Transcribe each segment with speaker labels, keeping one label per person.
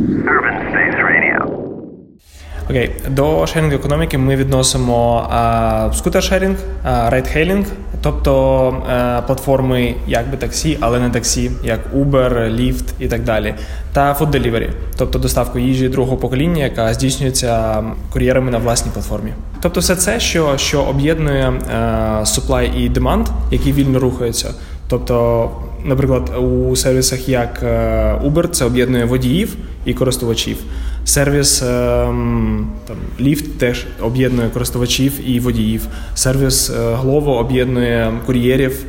Speaker 1: Urban Space Radio.
Speaker 2: Окей, до sharing економіки ми відносимо scooter-sharing, ride-hailing, тобто а, платформи як би таксі, але не таксі, як Uber, Lyft і так далі, та food delivery, тобто доставку їжі другого покоління, яка здійснюється кур'єрами на власній платформі. Тобто, все це, що що об'єднує а, supply і demand, які вільно рухаються. Тобто, наприклад, у сервісах як Uber це об'єднує водіїв і користувачів. Сервіс ем, там Lyft теж об'єднує користувачів і водіїв. Сервіс Glovo об'єднує кур'єрів,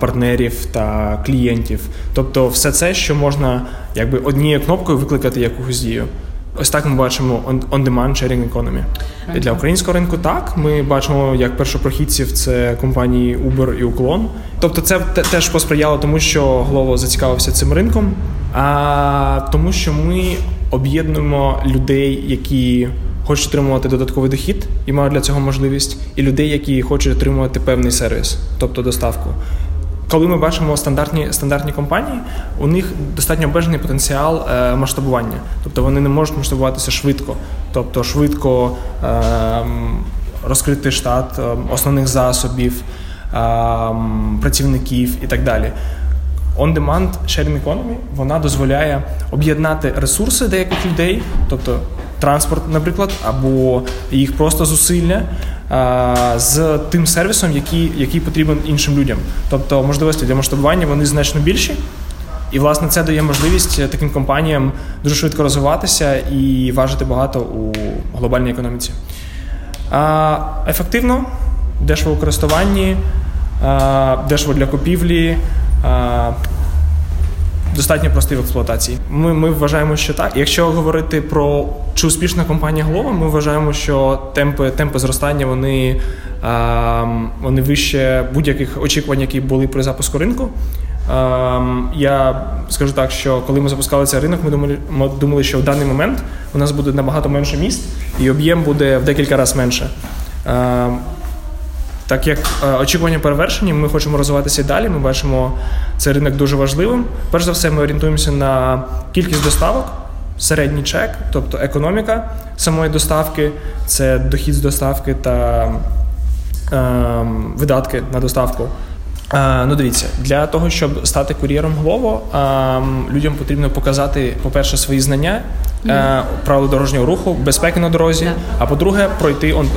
Speaker 2: партнерів та клієнтів. Тобто, все це, що можна якби однією кнопкою викликати якусь дію. Ось так ми бачимо on-demand sharing economy. І Для українського ринку так. Ми бачимо як першопрохідців це компанії Uber і Uklon. Тобто, це теж посприяло тому, що Glovo зацікавився цим ринком, а тому, що ми об'єднуємо людей, які хочуть отримувати додатковий дохід і мають для цього можливість, і людей, які хочуть отримувати певний сервіс, тобто доставку. Коли ми бачимо стандартні стандартні компанії, у них достатньо обмежений потенціал е, масштабування, тобто вони не можуть масштабуватися швидко, тобто швидко е, розкрити штат е, основних засобів, е, працівників і так далі. On-demand sharing economy, вона дозволяє об'єднати ресурси деяких людей, тобто транспорт, наприклад, або їх просто зусилля з тим сервісом, який який потрібен іншим людям. Тобто можливості для масштабування вони значно більші. І, власне, це дає можливість таким компаніям дуже швидко розвиватися і важити багато у глобальній економіці. Ефективно, дешево у користуванні, дешево для купівлі достатньо простий в експлуатації. Ми ми вважаємо, що так. Якщо говорити про чи успішна компанія Глова, ми вважаємо, що темпи темпи зростання вони а, вони вище будь-яких очікувань, які були при запуску ринку. Я скажу так, що коли ми запускали цей ринок, ми думали, ми думали, що в даний момент у нас буде набагато менше міст, і об'єм буде в декілька разів менше. А, так як е, очікування перевершені, ми хочемо розвиватися і далі. Ми бачимо цей ринок дуже важливим. Перш за все, ми орієнтуємося на кількість доставок, середній чек, тобто економіка самої доставки, це дохід з доставки та е, видатки на доставку. Е, ну, дивіться, для того, щоб стати кур'єром Glovo, е, людям потрібно показати, по-перше, свої знання, mm. правила дорожнього руху, безпеки на дорозі. Yeah. А по-друге, пройти он,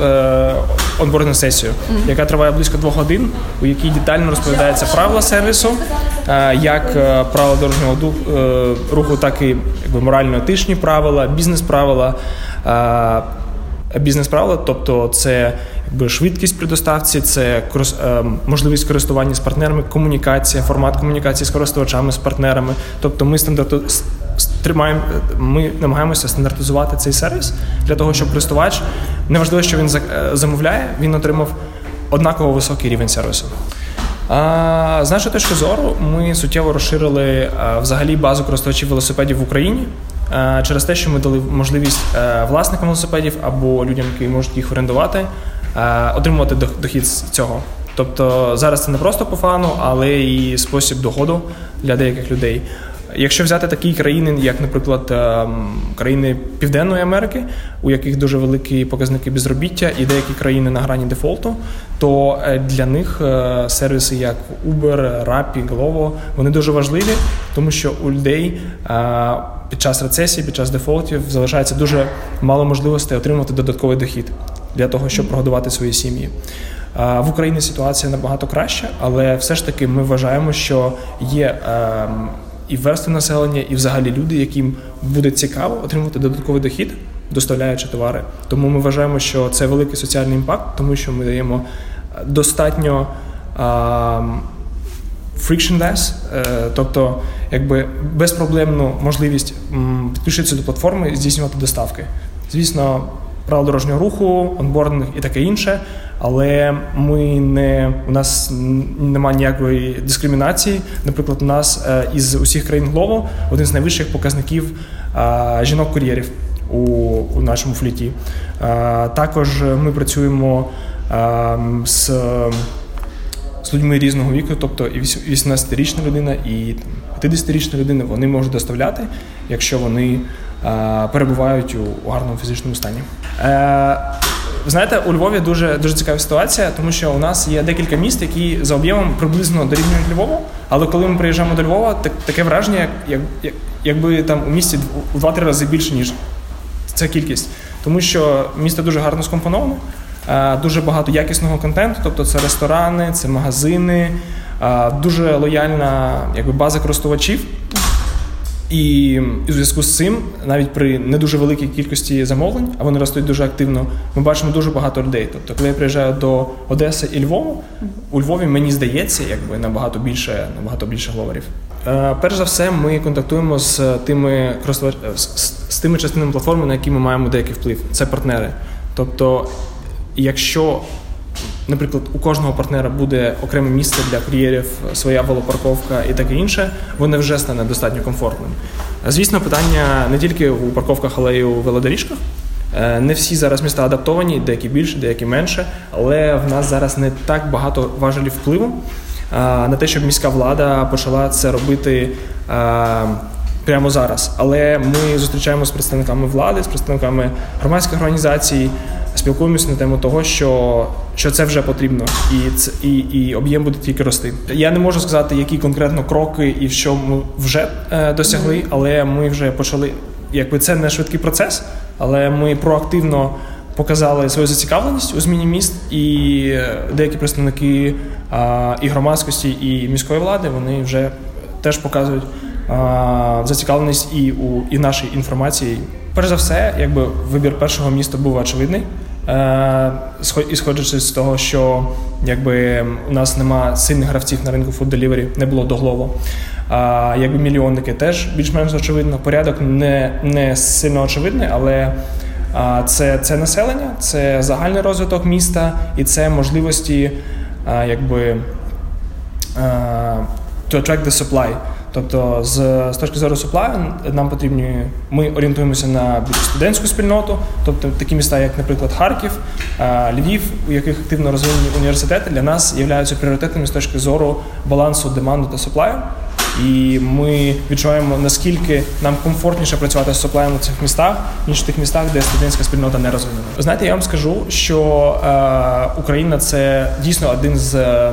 Speaker 2: онбордну сесію, яка триває близько двох годин, у якій детально розповідається правила сервісу, як правила дорожнього руху, так і морально-етичні правила, бізнес-правила. Бізнес-правила, тобто це якби швидкість при доставці, це е, можливість користування з партнерами, комунікація, формат комунікації з користувачами, з партнерами. Тобто, ми стандарту тримаємо, ми намагаємося стандартизувати цей сервіс для того, щоб користувач неважливо, що він е, замовляє, він отримав однаково високий рівень сервісу. А, З нашої точки зору, ми суттєво розширили а, взагалі базу користувачів велосипедів в Україні а, через те, що ми дали можливість а, власникам велосипедів або людям, які можуть їх орендувати, Е, отримувати дохід з цього. Тобто зараз це не просто по фану, але і спосіб доходу для деяких людей. Якщо взяти такі країни, як, наприклад, е, країни Південної Америки, у яких дуже великі показники безробіття, і деякі країни на грані дефолту, то е, для них сервіси, як Uber, Rappi, Glovo, вони дуже важливі, тому що у людей під час рецесії, під час дефолтів залишається дуже мало можливостей отримати додатковий дохід для того, щоб прогодувати свої сім'ї. В Україні ситуація набагато краща, але все ж таки ми вважаємо, що є ем, і верстви населення, і взагалі люди, яким буде цікаво отримати додатковий дохід, доставляючи товари. Тому ми вважаємо, що це великий соціальний імпакт, тому що ми даємо достатньо ем, frictionless, е, тобто якби безпроблемну можливість підключитися до платформи і здійснювати доставки. Звісно правил дорожнього руху, онбординг і таке інше. Але ми не у нас немає ніякої дискримінації. Наприклад, у нас е, із усіх країн Glovo один з найвищих показників жінок-кур'єрів у, у нашому фліті. Також ми працюємо з. З людьми різного віку, тобто і 18-річна людина, і 50-річна людина, вони можуть доставляти, якщо вони перебувають у гарному фізичному стані. Е, ви знаєте, у Львові дуже дуже цікава ситуація, тому що у нас є декілька міст, які за об'ємом приблизно дорівнюють Львову. Але коли ми приїжджаємо до Львова, так таке враження, як, як якби там у місті у два-три рази більше ніж ця кількість, тому що місто дуже гарно скомпоноване, дуже багато якісного контенту, тобто це ресторани, це магазини, дуже лояльна якби база користувачів. І у зв'язку з цим, навіть при не дуже великій кількості замовлень, а вони ростуть дуже активно, ми бачимо дуже багато людей. Тобто, коли я приїжджаю до Одеси і Львову, у Львові мені здається, якби набагато більше набагато більше говорів. Е, перш за все, ми контактуємо з тими з, з тими частинами платформи, на які ми маємо деякий вплив. Це партнери. Тобто, якщо наприклад, у кожного партнера буде окреме місце для кур'єрів, своя велопарковка і таке інше, воно вже стане достатньо комфортним. Звісно, питання не тільки у парковках, але й у велодоріжках. Е, не всі зараз міста адаптовані, деякі більше, деякі менше, але в нас зараз не так багато важелів впливу на те, щоб міська влада почала це робити. Прямо зараз, але ми зустрічаємося з представниками влади, з представниками громадських організацій, спілкуємося на тему того, що що це вже потрібно, і це і, і об'єм буде тільки рости. Я не можу сказати, які конкретно кроки і що ми вже е, досягли, але ми вже почали. Якби це не швидкий процес, але ми проактивно показали свою зацікавленість у зміні міст, і е, деякі представники а, і громадськості, і міської влади вони вже теж показують зацікавленість і у і нашій інформації. Перш за все, якби вибір першого міста був очевидний. Е, і сходячи з того, що якби у нас нема сильних гравців на ринку delivery, не було доглово. А якби мільйонники теж більш-менш очевидно. Порядок не не сильно очевидний, але а, це це населення, це загальний розвиток міста і це можливості, а, якби а, to attract the supply. Тобто, з, з точки зору суплаю, нам потрібні, ми орієнтуємося на більш студентську спільноту, тобто такі міста, як, наприклад, Харків, Львів, у яких активно розвинені університети, для нас являються пріоритетними з точки зору балансу деманду та суплаю. І ми відчуваємо, наскільки нам комфортніше працювати з суплаєм у цих містах, ніж в тих містах, де студентська спільнота не розвинена. Знаєте, я вам скажу, що е, Україна це дійсно один з е,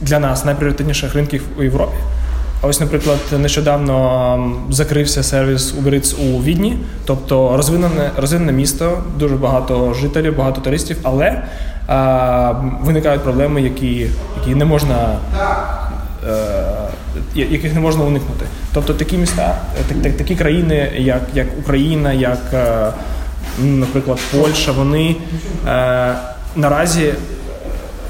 Speaker 2: для нас найпріоритетніших ринків у Європі. Ось, наприклад, нещодавно закрився сервіс Uber Eats у Відні, тобто розвинене розвинене місто, дуже багато жителів, багато туристів, але а, виникають проблеми, які які не можна е, яких не можна уникнути. Тобто такі міста, так, такі країни, як як Україна, як, е, наприклад, Польща, вони е, наразі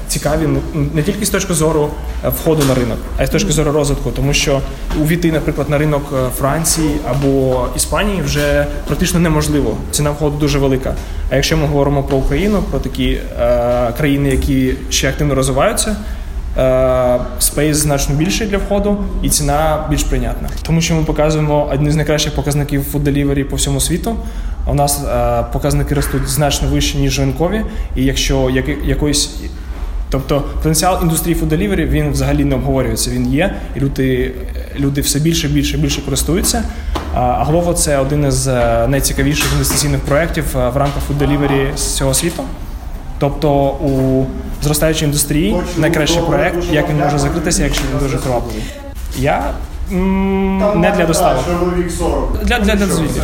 Speaker 2: цікаві не тільки з точки зору е, входу на ринок, а й з точки зору розвитку, тому що увійти, наприклад, на ринок е, Франції або Іспанії вже практично неможливо. Ціна входу дуже велика. А якщо ми говоримо про Україну, про такі е, країни, які ще активно розвиваються. Спейс значно більший для входу, і ціна більш прийнятна, тому що ми показуємо одні з найкращих показників delivery по всьому світу. У нас е, показники ростуть значно вище ніж ринкові, і якщо якоїсь Тобто потенціал індустрії фудделівері він взагалі не обговорюється. Він є, і люди люди все більше, більше, більше користуються. А Glovo – це один із е, найцікавіших інвестиційних проєктів е, в рамках фудделівері з цього світу. Тобто у зростаючій індустрії найкращий проєкт, як він може закритися, якщо він дуже привабливий. Я м- не для доставок. Для для, для дозвілля.